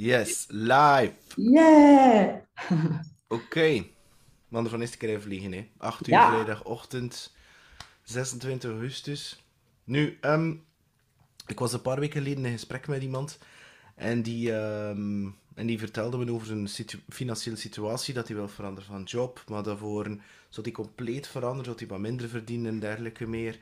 Yes, live. Yeah! Oké. Man, van eerste keer even vliegen, hè. 8 uur Ja. vrijdagochtend, 26 augustus. Nu, ehm, ik was een paar weken geleden in gesprek met iemand en die, ehm, en die vertelde me over zijn situ- financiële situatie, dat hij wil veranderen van job, maar daarvoor zou hij compleet veranderen, zou hij wat minder verdienen en dergelijke meer.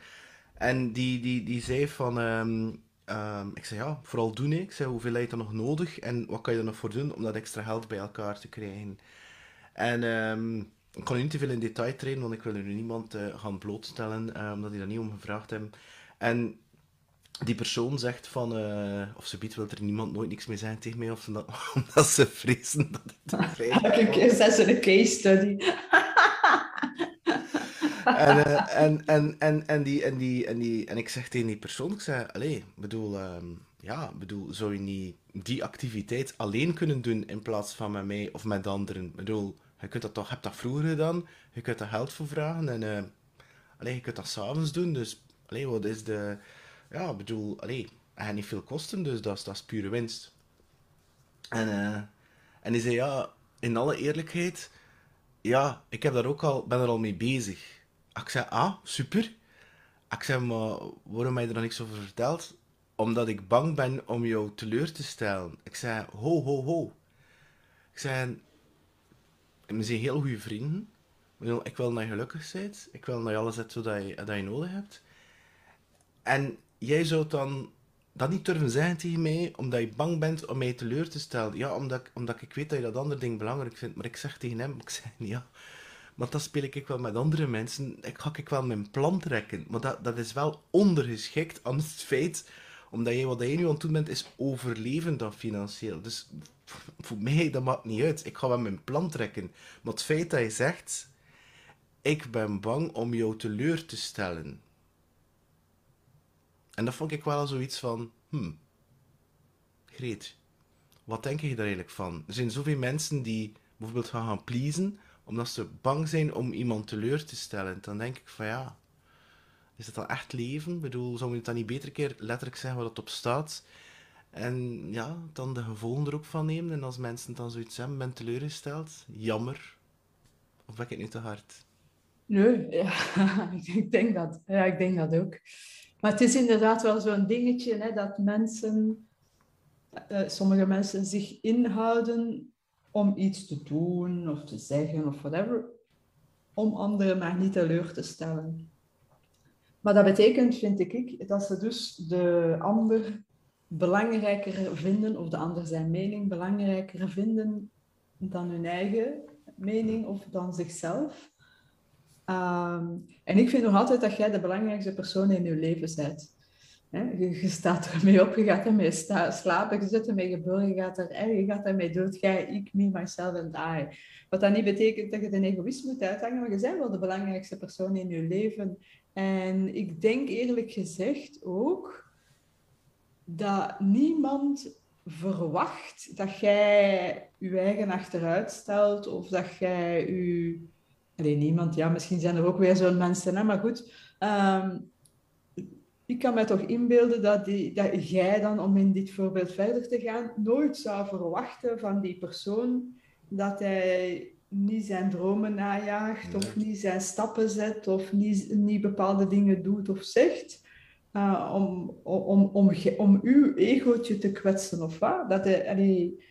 En die, die, die zei van, ehm, ehm, ik zei ja, vooral doen, hè. Ik zei, hoeveel heb je dan nog nodig en wat kan je er nog voor doen om dat extra geld bij elkaar te krijgen? En ehm, ik kan nu niet te veel in detail treden, want ik wil er nu niemand eh, gaan blootstellen, eh, omdat die daar niet om gevraagd hebben. En die persoon zegt van, eh, of ze biedt, wil er niemand nooit niks meer zeggen tegen mij, of omdat, omdat ze vrezen dat ik te krijgen Elke keer zijn ze een case study. En, eh, en, en, en, en, die, en, die, en, die, en ik zeg tegen die persoon, ik zeg, allee, bedoel, ehm, ja, bedoel, zou je niet die activiteit alleen kunnen doen in plaats van met mij of met anderen? bedoel, je kunt dat toch, hebt dat vroeger gedaan, je kunt daar geld voor vragen en allee, je kunt dat s'avonds doen, dus allee, wat is de, ja, bedoel, allee, hij gaat niet veel kosten, dus dat is, dat is pure winst. En, eh, en die zei, ja, in alle eerlijkheid, ja, ik heb daar ook al, ben er al mee bezig. Ik zei, ah, super. Ik zei, maar waarom heb je er niks over verteld? Omdat ik bang ben om jou teleur te stellen. Ik zei, ho, ho, ho. Ik zei, we zijn heel goede vrienden. Ik wil- dat je gelukkig bent. Ik wil dat je alles hebt zodat je, dat je nodig hebt. En jij zou dan dat niet durven zeggen tegen mij, omdat je bang bent om mij teleur te stellen. Ja, omdat, omdat ik weet dat je dat andere ding belangrijk vindt. Maar ik zeg tegen hem, ik zeg, ja, maar dat speel ik wel met andere mensen. Ik ga ik wel mijn plan trekken. Maar dat, dat is wel ondergeschikt aan het feit, omdat jij, wat jij nu aan het doen bent, is overleven dan financieel. Dus voor mij, dat maakt niet uit. Ik ga wel mijn plan trekken. Maar het feit dat je zegt, ik ben bang om jou teleur te stellen. En dat vond ik wel zoiets van, hmm, Greet, wat denk je daar eigenlijk van? Er zijn zoveel mensen die bijvoorbeeld gaan gaan pleasen, omdat ze bang zijn om iemand teleur te stellen. Dan denk ik van ja, is dat dan echt leven? Ik bedoel, zou je het dan niet beter keer letterlijk zeggen wat het op staat? En ja, dan de gevolgen er ook van nemen. En als mensen dan zoiets hebben, ben teleurgesteld, jammer. Of ben ik het nu te hard? Nee, ja, ik denk dat. Ja, ik denk dat ook. Maar het is inderdaad wel zo'n dingetje, hè, dat mensen, eh, sommige mensen zich inhouden om iets te doen of te zeggen of whatever, om anderen maar niet teleur te stellen. Maar dat betekent, vind ik, dat ze dus de ander belangrijker vinden, of de ander zijn mening belangrijker vinden dan hun eigen mening of dan zichzelf. Ehm, en ik vind nog altijd dat jij de belangrijkste persoon in je leven bent. Je, je staat ermee op, je gaat ermee slapen, je zit ermee geboren, je gaat, er, je gaat ermee dood. Jij, ik, me, myself en I. Wat dat niet betekent dat je de egoïst moet uithangen, maar je bent wel de belangrijkste persoon in je leven. En ik denk eerlijk gezegd ook dat niemand verwacht dat jij je eigen achteruit stelt of dat jij je... Alleen niemand, ja, misschien zijn er ook weer zo'n mensen, hè, maar goed. ehm, ik kan mij toch inbeelden dat, die, dat jij dan, om in dit voorbeeld verder te gaan, nooit zou verwachten van die persoon dat hij niet zijn dromen najaagt of niet zijn stappen zet of niet, niet bepaalde dingen doet of zegt. uh, om, om, om, om uw egootje te kwetsen of wat. Dat hij, allee,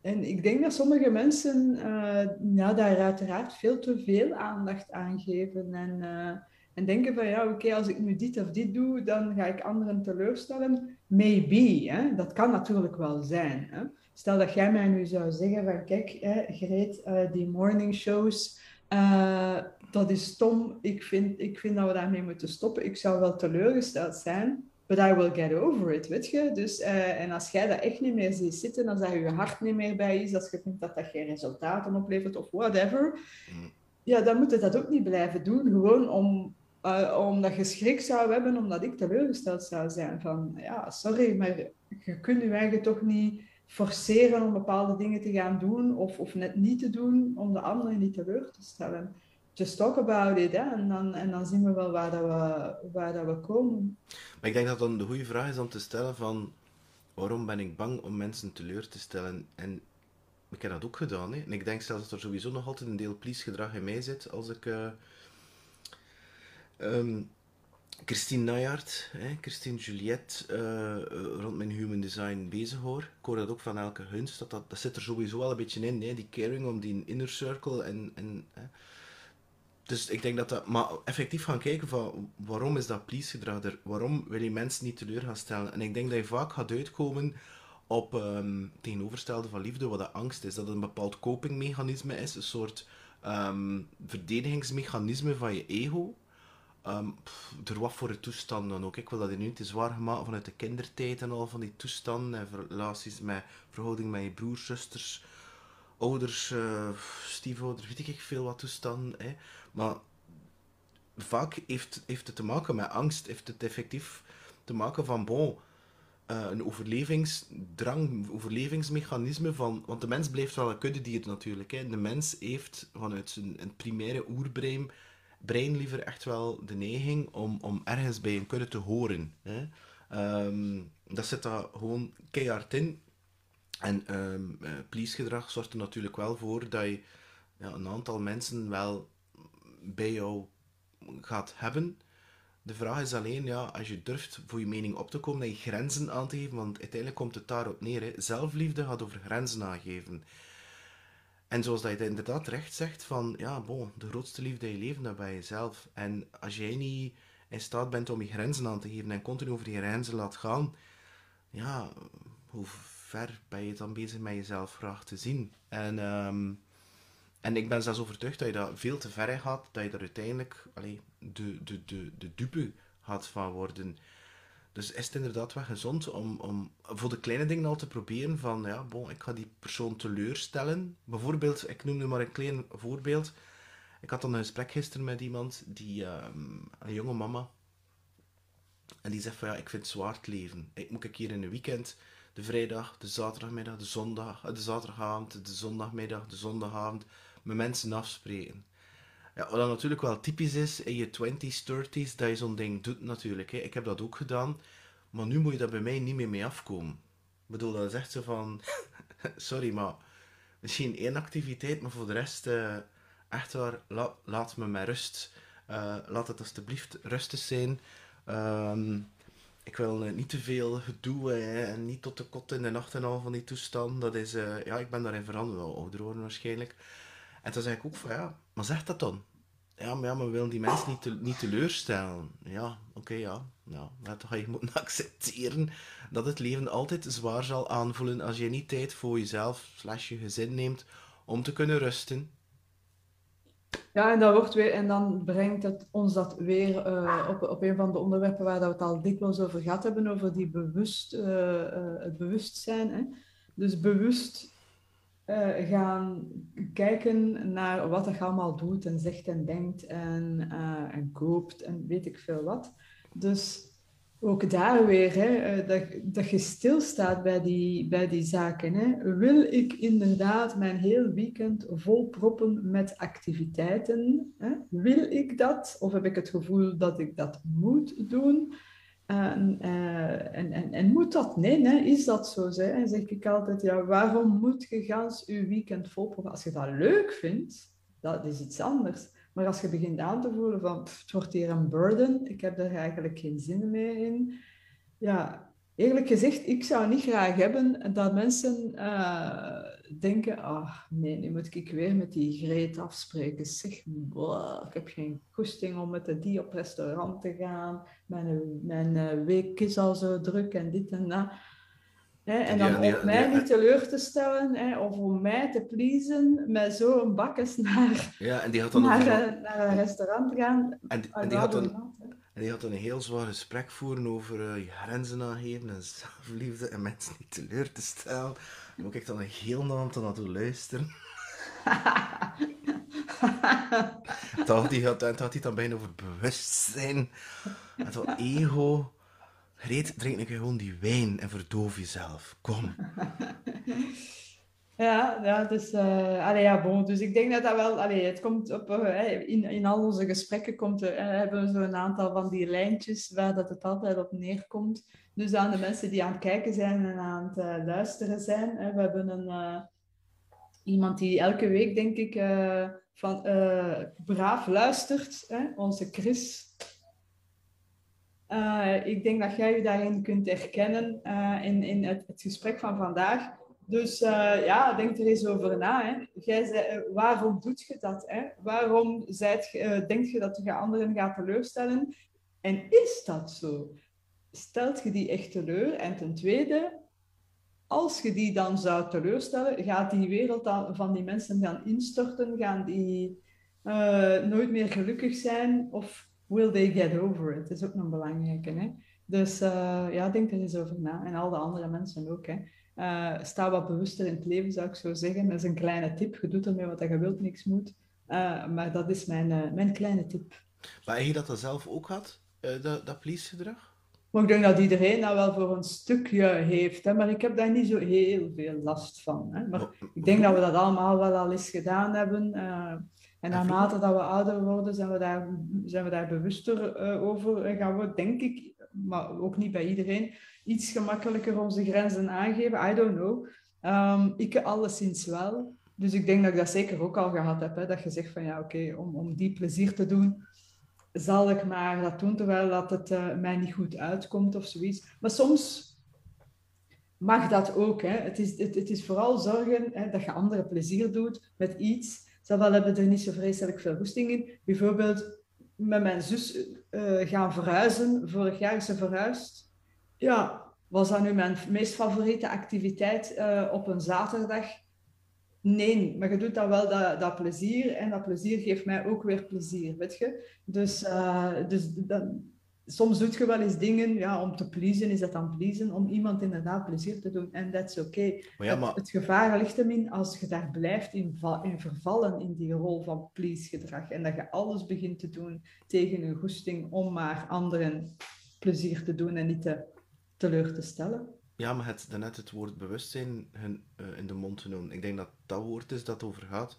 en ik denk dat sommige mensen uh, ja, daar uiteraard veel te veel aandacht aan geven. En, uh, en denken van ja, oké, okay, als ik nu dit of dit doe, dan ga ik anderen teleurstellen. Maybe, hè? dat kan natuurlijk wel zijn. Hè? Stel dat jij mij nu zou zeggen van kijk, hè, Greet, uh, die morning shows, uh, dat is stom. Ik vind, ik vind dat we daarmee moeten stoppen. Ik zou wel teleurgesteld zijn, but I will get over it, weet je. Dus, uh, en als jij dat echt niet meer ziet zitten, als dat je hart niet meer bij is, als je vindt dat dat geen resultaten oplevert of whatever, mm. ja, dan moet je dat ook niet blijven doen. Gewoon om, uh, omdat je schrik zou hebben, omdat ik teleurgesteld zou zijn. Van, ja, sorry, maar je kunt je eigen toch niet forceren om bepaalde dingen te gaan doen of, of net niet te doen om de anderen niet teleur te stellen. Just talk about it, hè? En, dan, en dan zien we wel waar, dat we, waar dat we komen. Maar ik denk dat dan de goede vraag is om te stellen van waarom ben ik bang om mensen teleur te stellen? En ik heb dat ook gedaan. Hè. En ik denk zelfs dat er sowieso nog altijd een deel please-gedrag in mij zit als ik... Uh, um, Christine Najaert, hè, Christine Juliette, uh, rond mijn human design bezig hoor. Ik hoor dat ook van elke hunst, dat, dat, dat zit er sowieso wel een beetje in, hè, die caring om die inner circle. En, en, hè. Dus ik denk dat dat... Maar effectief gaan kijken van waarom is dat please-gedrag er? Waarom wil je mensen niet teleur gaan stellen? En ik denk dat je vaak gaat uitkomen op um, tegenovergestelde van liefde, wat de angst is. Dat het een bepaald copingmechanisme is, een soort um, verdedigingsmechanisme van je ego. Um, pff, door wat voor een toestand dan ook. Ik wil dat nu te zwaar gemaakt vanuit de kindertijd en al van die toestanden en relaties met verhouding met je broers, zusters, ouders, uh, stiefouders, weet ik veel wat toestanden. Hè. Maar vaak heeft, heeft het te maken met angst, heeft het effectief te maken van bon, uh, een overlevingsdrang, overlevingsmechanisme van. Want de mens blijft wel een kuddedier natuurlijk. Hè. De mens heeft vanuit zijn primaire oerbrein brein liever echt wel de neiging om, om ergens bij een kudde te horen. Hè. Um, dat zit daar gewoon keihard in. En um, please-gedrag zorgt er natuurlijk wel voor dat je ja, een aantal mensen wel bij jou gaat hebben. De vraag is alleen, ja, als je durft voor je mening op te komen, dat je grenzen aan te geven, want uiteindelijk komt het daarop neer. Hè. Zelfliefde gaat over grenzen aangeven. En zoals dat je inderdaad terecht zegt, van ja, bon, de grootste liefde in je leven, dat ben je zelf. En als jij niet in staat bent om je grenzen aan te geven en continu over die grenzen laat gaan, ja, hoe ver ben je dan bezig met jezelf graag te zien? En, um, en ik ben zelfs overtuigd dat je dat veel te ver gaat, dat je er uiteindelijk allee, de, de, de, de dupe gaat van worden. Dus is het inderdaad wel gezond om, om voor de kleine dingen al te proberen van, ja, ik ga die persoon teleurstellen. Bijvoorbeeld, ik noem nu maar een klein voorbeeld. Ik had dan een gesprek gisteren met iemand, die, um, een jonge mama, en die zegt van, ja, ik vind het zwaar leven. Ik moet ik hier in een weekend, de vrijdag, de zaterdagmiddag, de zondag, de zaterdagavond, de zondagmiddag, de zondagavond, met mensen afspreken. Ja, wat natuurlijk wel typisch is in je 20s, 30s, dat je zo'n ding doet natuurlijk. Hè. Ik heb dat ook gedaan, maar nu moet je daar bij mij niet meer mee afkomen. Ik bedoel, dat is echt zo van... Sorry, maar misschien één activiteit, maar voor de rest, uh, echt waar, la, laat me met rust. Uh, laat het alsjeblieft rustig zijn. Um, ik wil uh, niet te veel gedoe en niet tot de kot in de nacht en al van die toestand. Dat is, ja, ik ben daarin veranderd, wel ouder worden waarschijnlijk. En toen zei ik ook van, ja, maar zeg dat dan. Ja, maar, ja, maar we willen die mensen niet, niet teleurstellen. Ja, oké, okay, ja. ja. Toch ga je moeten accepteren dat het leven altijd zwaar zal aanvoelen als je niet tijd voor jezelf slash je gezin neemt om te kunnen rusten. Ja, en, dat wordt weer, en dan brengt het ons dat weer uh, op, op een van de onderwerpen waar we het al dikwijls over gehad hebben, over die bewust, uh, uh, het bewustzijn. Hè? Dus bewust uh, gaan kijken naar wat je allemaal doet en zegt en denkt en, uh, en koopt en weet ik veel wat. Dus ook daar weer, hè, uh, dat, dat je stilstaat bij die, bij die zaken. Hè. Wil ik inderdaad mijn heel weekend volproppen met activiteiten? Hè? Wil ik dat? Of heb ik het gevoel dat ik dat moet doen? En, uh, en, en, en, moet dat? Nee, is dat zo? Zeg, zeg ik altijd, ja, waarom moet je gans je weekend volproppen? Als je dat leuk vindt, dat is iets anders. Maar als je begint aan te voelen van, het wordt hier een burden, ik heb er eigenlijk geen zin meer in. Ja, eerlijk gezegd, ik zou niet graag hebben dat mensen uh, denken, ah nee, nu moet ik weer met die Greet afspreken. Zeg, ik heb geen koesting om met de die op restaurant te gaan. Mijn, mijn uh, week is al zo druk en dit en dat. En dan om mij niet teleur te stellen, hè, of om mij te pleasen met zo'n bakkes naar, ja, en die had dan naar, een, naar een restaurant gaan. En, en die had dan... En die had een heel zwaar gesprek voeren over uh, je grenzen aangeven en zelfliefde en mensen niet teleur te stellen. Dan moet ik dan een heel aantal naartoe luisteren. dat hij had, hij dan bijna over bewustzijn. En zo ego. Greet, drink nu gewoon die wijn en verdoof jezelf. Kom. Ja, ja, dus, uh, allee, ja, bon. dus ik denk dat dat wel, allee, het komt op, uh, in, in al onze gesprekken komt uh, hebben we zo'n aantal van die lijntjes waar dat het altijd op neerkomt. Dus aan de mensen die aan het kijken zijn en aan het luisteren zijn. We hebben een, iemand die elke week, denk ik, van, braaf luistert, onze Chris. ik denk dat jij je daarin kunt herkennen in, in het, het gesprek van vandaag dus uh, ja, denk er eens over na. Hè. Jij zei, uh, waarom doet je dat? Hè? Waarom zijt, denk je dat je anderen gaat teleurstellen? En is dat zo? Stelt je die echt teleur? En ten tweede, als je die dan zou teleurstellen, gaat die wereld dan van die mensen gaan instorten? Gaan die nooit meer gelukkig zijn? Of will they get over it? Dat is ook nog belangrijk. Hè? Dus ja, denk er eens over na. En al de andere mensen ook. Hè? Uh, sta wat bewuster in het leven, zou ik zo zeggen. Dat is een kleine tip. Je doet ermee wat je wilt, niks moet. Uh, maar dat is mijn, uh, mijn kleine tip. Maar heb je dat dan zelf ook had, dat, dat gedrag? Maar ik denk dat iedereen dat wel voor een stukje heeft. Hè? Maar ik heb daar niet zo heel veel last van. Hè? Maar ik denk dat we dat allemaal wel al eens gedaan hebben. en naarmate dat we ouder worden, zijn we daar, zijn we daar bewuster over. Gaan we, denk ik, maar ook niet bij iedereen, iets gemakkelijker onze grenzen aangeven. I don't know. Um, ik alleszins wel. Dus ik denk dat ik dat zeker ook al gehad heb. Hè? Dat je zegt van ja, oké, om, om die plezier te doen, zal ik maar dat doen terwijl dat het uh, mij niet goed uitkomt of zoiets. Maar soms mag dat ook. Hè? Het, is, het, het is vooral zorgen hè, dat je anderen plezier doet met iets. Zelf hebben er niet zo vreselijk veel goesting in. Bijvoorbeeld met mijn zus uh, gaan verhuizen. Vorig jaar is ze verhuisd ja, was dat nu mijn meest favoriete activiteit uh, op een zaterdag? Nee, maar je doet dan wel dat, dat plezier en dat plezier geeft mij ook weer plezier, weet je? Dus, uh, dus dat, soms doe je wel eens dingen ja, om te pleasen, is dat dan pleasen, om iemand inderdaad plezier te doen. En dat is oké. Het, gevaar ligt hem in als je daar blijft in, in vervallen in die rol van please-gedrag. En dat je alles begint te doen tegen een goesting om maar anderen plezier te doen en niet te teleur te stellen. Ja, maar het daarnet het woord bewustzijn hun, uh, in de mond te noemen. Ik denk dat dat woord is dat over gaat.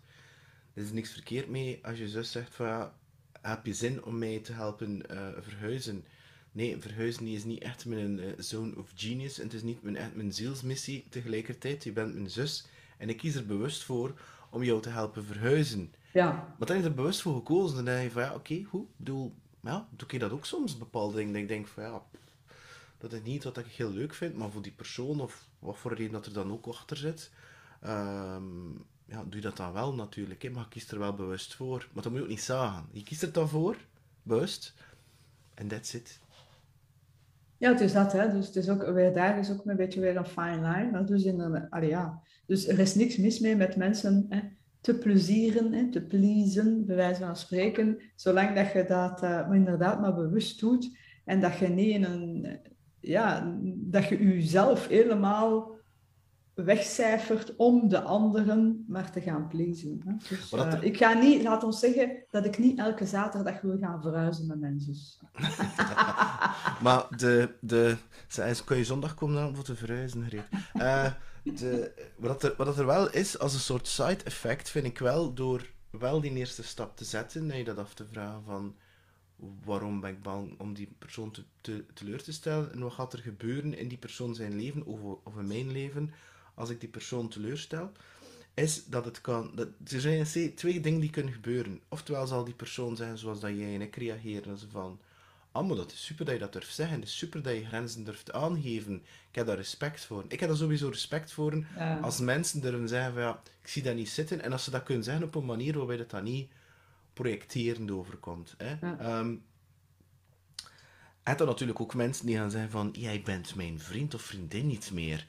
Er is niks verkeerd mee als je zus zegt van ja, heb je zin om mij te helpen uh, verhuizen? Nee, verhuizen is niet echt mijn uh, zone of genius en het is niet mijn, echt mijn zielsmissie tegelijkertijd. Je bent mijn zus en ik kies er bewust voor om jou te helpen verhuizen. Ja. Maar dan is er bewust voor gekozen. Dan denk je van ja, oké, okay, goed. Ik bedoel, ja, doe ik dat ook soms, bepaalde dingen. Dat ik denk van ja, dat is niet wat ik heel leuk vind, maar voor die persoon of wat voor reden dat er dan ook achter zit, um, ja, doe dat dan wel natuurlijk. Hè? Maar je kiest er wel bewust voor. Maar dat moet je ook niet zagen. Je kiest er dan voor, bewust, en that's it. Ja, het is dat, hè. Dus, het is ook, weer, daar is ook een beetje weer een fine line. Dus, in, allee, ja. dus er is niks mis mee met mensen hè, te plezieren, hè, te pleasen, bij wijze van spreken. Zolang dat je dat uh, inderdaad maar bewust doet en dat je niet in een ja, dat je jezelf helemaal wegcijfert om de anderen maar te gaan pleasen. Dus, uh, ik ga niet, laat ons zeggen, dat ik niet elke zaterdag wil gaan verhuizen met mijn zus. maar de, de, kun je zondag komen dan voor te verhuizen, uh, de, wat, er, wat er wel is, als een soort side effect, vind ik wel, door wel die eerste stap te zetten, en je dat af te vragen van waarom ben ik bang om die persoon te, te, teleur te stellen en wat gaat er gebeuren in die persoon zijn leven of, of in mijn leven als ik die persoon teleurstel, is dat het kan. Dat, er zijn twee dingen die kunnen gebeuren. Oftewel zal die persoon zeggen zoals dat jij en ik reageren, ze van. Ah, maar dat is super dat je dat durft zeggen. Het is super dat je grenzen durft aangeven. Ik heb daar respect voor. Ik heb daar sowieso respect voor als mensen durven zeggen van ja, ik zie dat niet zitten. En als ze dat kunnen zeggen op een manier waarbij dat dan niet projecterend overkomt. Hè. Ja. Um, en dan natuurlijk ook mensen die gaan zeggen van, jij bent mijn vriend of vriendin niet meer.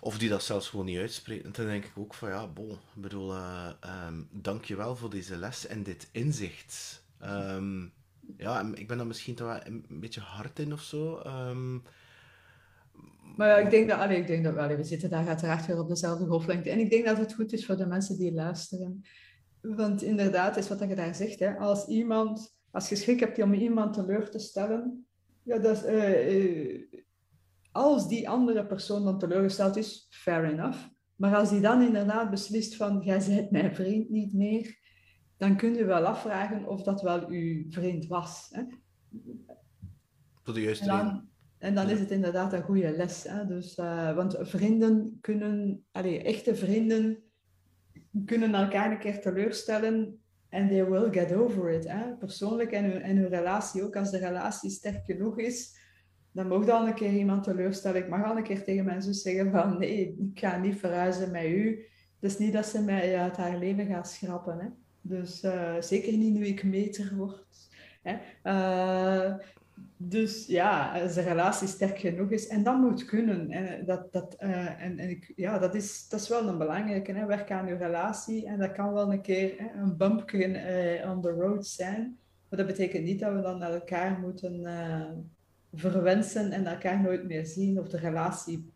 Of die dat zelfs gewoon niet uitspreken. En dan denk ik ook van, ja, bon, ik bedoel, uh, um, dank je wel voor deze les en dit inzicht. Um, ja, ik ben dan misschien toch wel een beetje hard in of zo. Um, maar ja, ik denk dat, allee, ik denk dat allee, we zitten daar uiteraard weer op dezelfde golflengte. En ik denk dat het goed is voor de mensen die luisteren. Want inderdaad, is wat je daar zegt. Hè, als, iemand, als je schrik hebt om iemand teleur te stellen, ja, dat uh, als die andere persoon dan teleurgesteld is, fair enough. Maar als die dan inderdaad beslist van, jij bent mijn vriend niet meer, dan kun je wel afvragen of dat wel uw vriend was. Hè? Voor de juiste En dan, en dan is het inderdaad een goede les. Hè? Dus, eh, want vrienden kunnen, allee, echte vrienden kunnen elkaar een keer teleurstellen en they will get over it. Hè? Persoonlijk en hun, en hun relatie ook. Als de relatie sterk genoeg is, dan mag al een keer iemand teleurstellen. Ik mag al een keer tegen zus zeggen van nee, ik ga niet verhuizen met u. Het is niet dat ze mij uit haar leven gaat schrappen. Hè? Dus eh, zeker niet nu ik meter word. Hè? Eh, dus ja, als de relatie sterk genoeg is, en dat moet kunnen. En, dat, dat, eh, en, en ik, ja, dat, is, dat is wel een belangrijke. Hè? Werk aan je relatie en dat kan wel een keer hè, een bumpje on the road zijn. Maar dat betekent niet dat we dan naar elkaar moeten verwensen en elkaar nooit meer zien of de relatie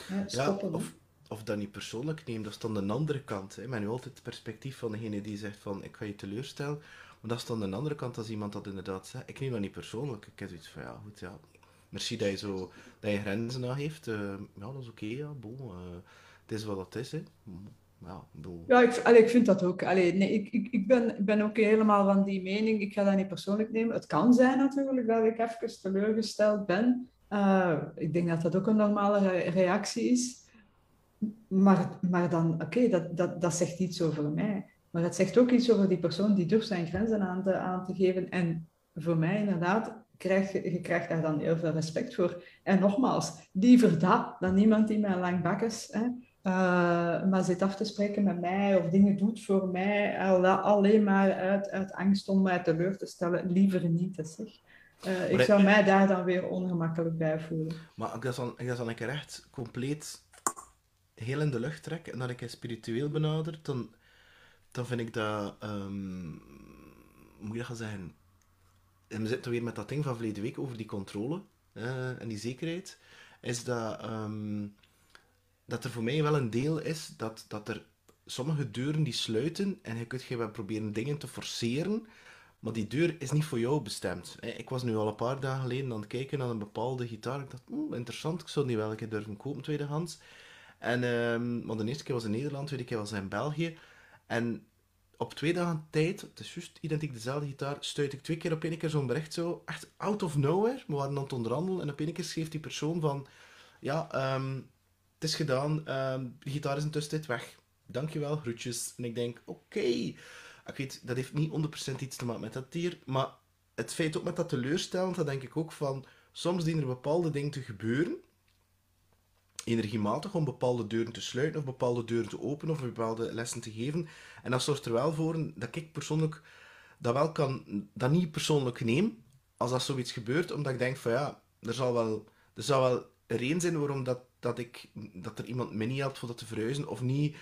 hè, stoppen. of, of dat niet persoonlijk neemt, dat is dan de andere kant. Hè. Maar nu altijd het perspectief van degene die zegt van ik ga je teleurstellen. Maar dat is dan de andere kant als iemand dat inderdaad zegt. Ik neem dat niet persoonlijk. Ik heb zoiets van ja, goed, ja. Merci dat je zo dat je grenzen aangeeft. Eh, ja, dat is oké, ja, bon. eh, het is wat het is, hè. Ja. Ja, ik, ik vind dat ook. Allee, nee, ik, ik, ik, ben, ben ook helemaal van die mening. Ik ga dat niet persoonlijk nemen. Het kan zijn natuurlijk dat ik even teleurgesteld ben. Eh, ik denk dat dat ook een normale re- reactie is. Maar, maar dan, oké, dat, dat, dat zegt iets over mij. Maar het zegt ook iets over die persoon die durft zijn grenzen aan te, aan te geven. En voor mij inderdaad, krijg je, krijgt daar dan heel veel respect voor. En nogmaals, liever dat dan iemand die mij lang bak is. Hè, uh, maar zit af te spreken met mij of dingen doet voor mij, al, alleen maar uit, uit angst om mij teleur te stellen, liever niet. Dat zeg. Uh, ik zou mij daar dan weer ongemakkelijk bij voelen. Maar als ik dat dan, ik dan een keer echt compleet heel in de lucht trek en dat ik het spiritueel benader, dan, dan vind ik dat, um, moet je dat gaan zeggen? En we zitten weer met dat ding van verleden week over die controle uh, en die zekerheid. Is dat, um, dat er voor mij wel een deel is dat, dat er sommige deuren die sluiten en je kunt je wel proberen dingen te forceren, maar die deur is niet voor jou bestemd. Ik was nu al een paar dagen geleden aan het kijken naar een bepaalde gitaar. Ik dacht, hm, interessant, ik zou die wel een keer durven kopen tweedehands. En, um, want de eerste keer was in Nederland, de tweede keer was in België. En op twee dagen tijd, het is juist identiek dezelfde gitaar, stuit ik twee keer op één keer zo'n bericht zo, echt out of nowhere. We waren aan het onderhandelen en op één keer schreef die persoon van, ja, het is gedaan, um, de gitaar is intussen tijd weg. Dankjewel, groetjes. En ik denk, oké. Ik weet, dat heeft niet 100% iets te maken met dat dier, maar het feit ook met dat teleurstellend, dat denk ik ook van, soms dienen er bepaalde dingen te gebeuren, energiematig, om bepaalde deuren te sluiten, of bepaalde deuren te openen, of bepaalde lessen te geven. En dat zorgt er wel voor dat ik persoonlijk dat wel kan, dat niet persoonlijk neem, als dat zoiets gebeurt, omdat ik denk van ja, er zal wel, er zal wel een reden zijn waarom dat, dat, ik, dat er iemand me niet helpt voor dat te verhuizen, of niet...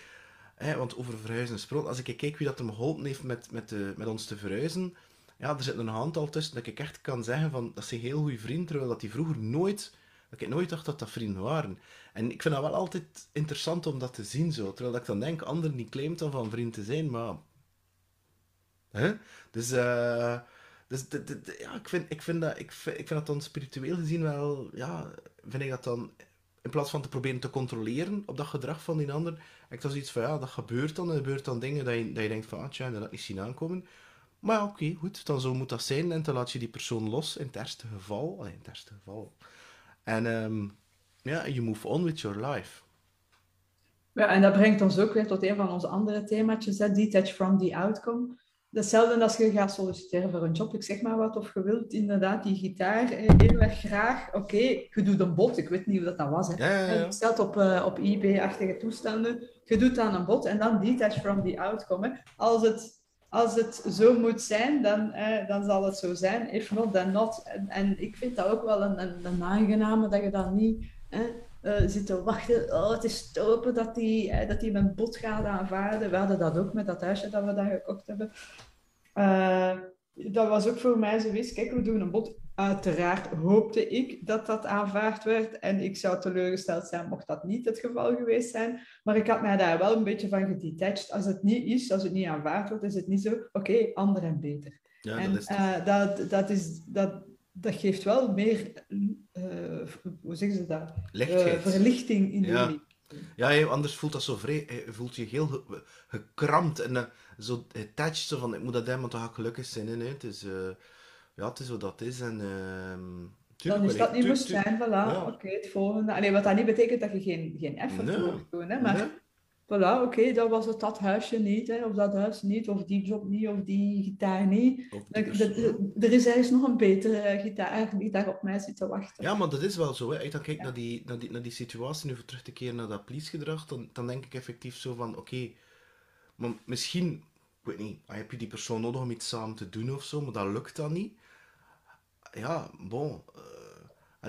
Hè, want over verhuizen gesproken, als ik kijk wie dat hem geholpen heeft met, met, de, met ons te verhuizen, ja, er zit een aantal tussen dat ik echt kan zeggen van, dat zijn heel goede vrienden, terwijl dat die vroeger nooit, dat ik nooit dacht dat dat vrienden waren. En ik vind dat wel altijd interessant om dat te zien zo, terwijl dat ik dan denk, anderen die claimt dan van vriend te zijn, maar... Hè? Dus, uh, dus ja, ik vind, ik, vind dat, ik, vind, ik vind dat dan spiritueel gezien wel, ja, vind ik dat dan in plaats van te proberen te controleren op dat gedrag van die ander, ik dan zoiets van, ja, dat gebeurt dan. Er gebeurt dan dingen dat je, dat je denkt van, ah, tja, dat had ik niet zien aankomen. Maar ja, oké, goed, dan zo moet dat zijn. En dan laat je die persoon los, in het ergste geval. In het ergste geval. En um, ja, you move on with your life. Ja, en dat brengt ons ook weer tot een van onze andere themaatjes, hè, detach from the outcome. Hetzelfde als je gaat solliciteren voor een job, ik zeg maar wat, of je wilt inderdaad die gitaar heel erg graag. Oké, okay, je doet een bod, ik weet niet hoe dat, dat was. Hè. Ja, ja, ja. Je stelt op, uh, op eBay-achtige toestanden, je doet dan een bod en dan detach from the outcome. Hè. Als, het, als het zo moet zijn, dan, eh, dan zal het zo zijn. If not, then not. En, en ik vind dat ook wel een, een, een aangename, dat je dan niet... Hè, uh, zit te wachten. Oh, het is stopen dat die, uh, dat die mijn bod gaat aanvaarden. We hadden dat ook met dat huisje dat we daar gekocht hebben. Uh, dat was ook voor mij zoiets. Kijk, we doen een bod. Uiteraard hoopte ik dat dat aanvaard werd. En ik zou teleurgesteld zijn mocht dat niet het geval geweest zijn. Maar ik had mij daar wel een beetje van gedetached. Als het niet is, als het niet aanvaard wordt, is het niet zo. Oké, okay, ander en beter. Ja, en dat, is dat, dat, is, dat, dat geeft wel meer, uh, hoe zeggen ze dat? Uh, verlichting in de Ja. Ja, anders voelt dat zo vrij, je voelt je heel ge- gekrampt en eh, zo attached, zo van ik moet dat hebben, want dan ga ik gelukkig zijn. hè. Het is, eh, ja, het is wat dat is en... ehm, tuurlijk, Dan is dat niet moest zijn, voilà, ja. oké, het volgende. Allee, wat dat niet betekent dat je geen, geen effort Nee. moet doen, hè, maar Nee. Voilà, oké, dat was het dat huisje niet, hè, of dat huis niet, of die job niet, of die gitaar niet. Er, persoon. er- is ergens nog een betere gitaar die daar op mij zit te wachten. Ja, maar dat is wel zo. Hè. Als ik dan kijk naar, die, naar, die, naar die situatie, nu voor terug te keren naar dat policegedrag, dan, dan denk ik effectief zo van, oké, maar misschien, ik weet niet, heb je die persoon nodig om iets samen te doen of zo, maar dat lukt dan niet. Ja, bon. eh,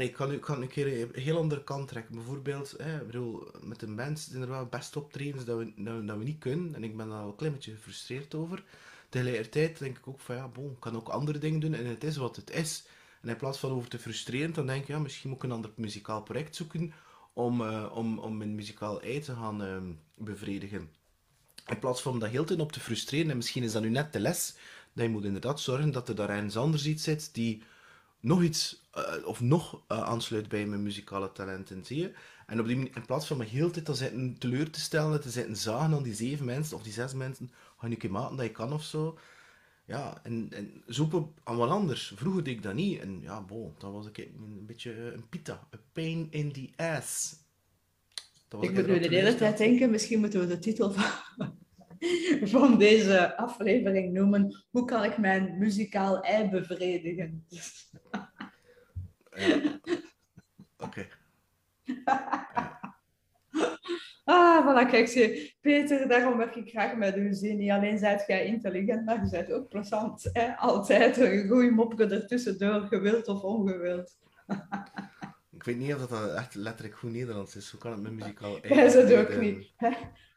ik kan ik kan een keer een heel andere kant trekken. Bijvoorbeeld, bedoel, met de band zijn er wel best optredens dat we, dat, we, niet kunnen, en ik ben daar wel een klein beetje gefrustreerd over. Tegelijkertijd denk ik ook van, ja, bon, ik kan ook andere dingen doen, en het is wat het is. En in plaats van over te frustreren, dan denk ik, ja, misschien moet ik een ander muzikaal project zoeken om, eh, om, om mijn muzikaal ei te gaan ehm, bevredigen. In plaats van dat heel tijd op te frustreren, en misschien is dat nu net de les, dat je moet inderdaad zorgen dat er daar ergens anders iets zit die nog iets, eh, of nog eh, aansluit bij mijn muzikale talenten, zie je? En op die manier, in plaats van me heel tijd te zitten teleur te stellen, te zitten zagen aan die zeven mensen, of die zes mensen, ga je een keer maken dat je kan of zo. Ja, en, en zoeken aan wat anders. Vroeger deed ik dat niet. En ja, bon, dat was ik een beetje eh, een pita. Een pain in the ass. Dat was Ik moet nu de hele tijd denken, misschien moeten we de titel van, van deze aflevering noemen. Hoe kan ik mijn muzikaal ei bevredigen? Ja. Oké. Ah, voilà, kijk, zie, Peter, daarom werk ik graag met u. Zie, niet alleen zijt jij intelligent, maar je bent ook plezant. Hè? Altijd een goeie mopje ertussendoor, gewild of ongewild. Ik weet niet of dat echt letterlijk goed Nederlands is. Hoe kan het met muzikaal Jij zit ook eh, niet. Hè?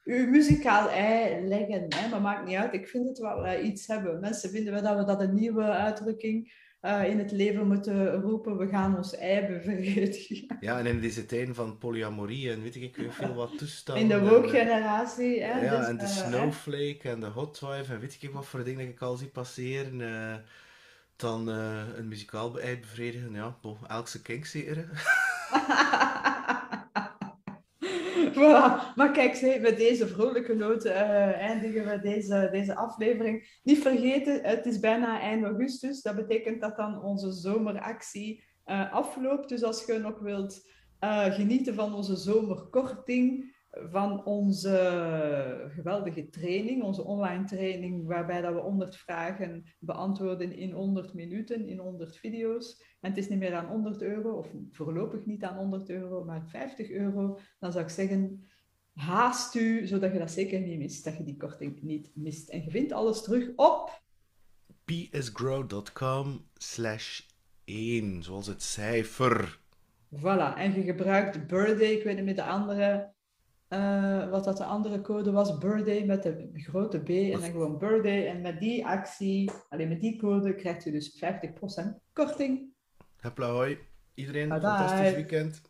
Uw muzikaal ei leggen, hè? maar maakt niet uit. Ik vind het wel eh, iets hebben. Mensen vinden wel dat we dat een nieuwe uitdrukking eh, in het leven moeten roepen. We gaan ons ei bevredigen. Ja, en in deze tijden van polyamorie en weet ik veel wat toestanden. In de eh, woke-generatie. Hè? Ja, dus, en de eh, snowflake en de hot wife en weet ik wat voor dingen dat ik al zie passeren. eh, dan een muzikaal ei bevredigen. Ja, bon, elk zijn kink zeker. Voilà. Maar kijk, met deze vrolijke noot eh, eindigen we deze, deze aflevering. Niet vergeten, het is bijna eind augustus. Dat betekent dat dan onze zomeractie eh, afloopt. Dus als je nog wilt eh, genieten van onze zomerkorting, van onze geweldige training, onze online training, waarbij dat we 100 vragen beantwoorden in 100 minuten, in 100 video's. En het is niet meer aan 100 euro, of voorlopig niet aan 100 euro, maar 50 euro. Dan zou ik zeggen, haast u, zodat je dat zeker niet mist, dat je die korting niet mist. En je vindt alles terug op psgrow.com slash 1, zoals het cijfer. Voilà, en je gebruikt birthday, ik weet niet meer de andere, eh, wat dat de andere code was, birthday met de grote B en dan gewoon birthday. En met die actie, alleen met die code, krijgt u dus 50% korting. Hoi. Iedereen, Bye bye. fantastisch weekend.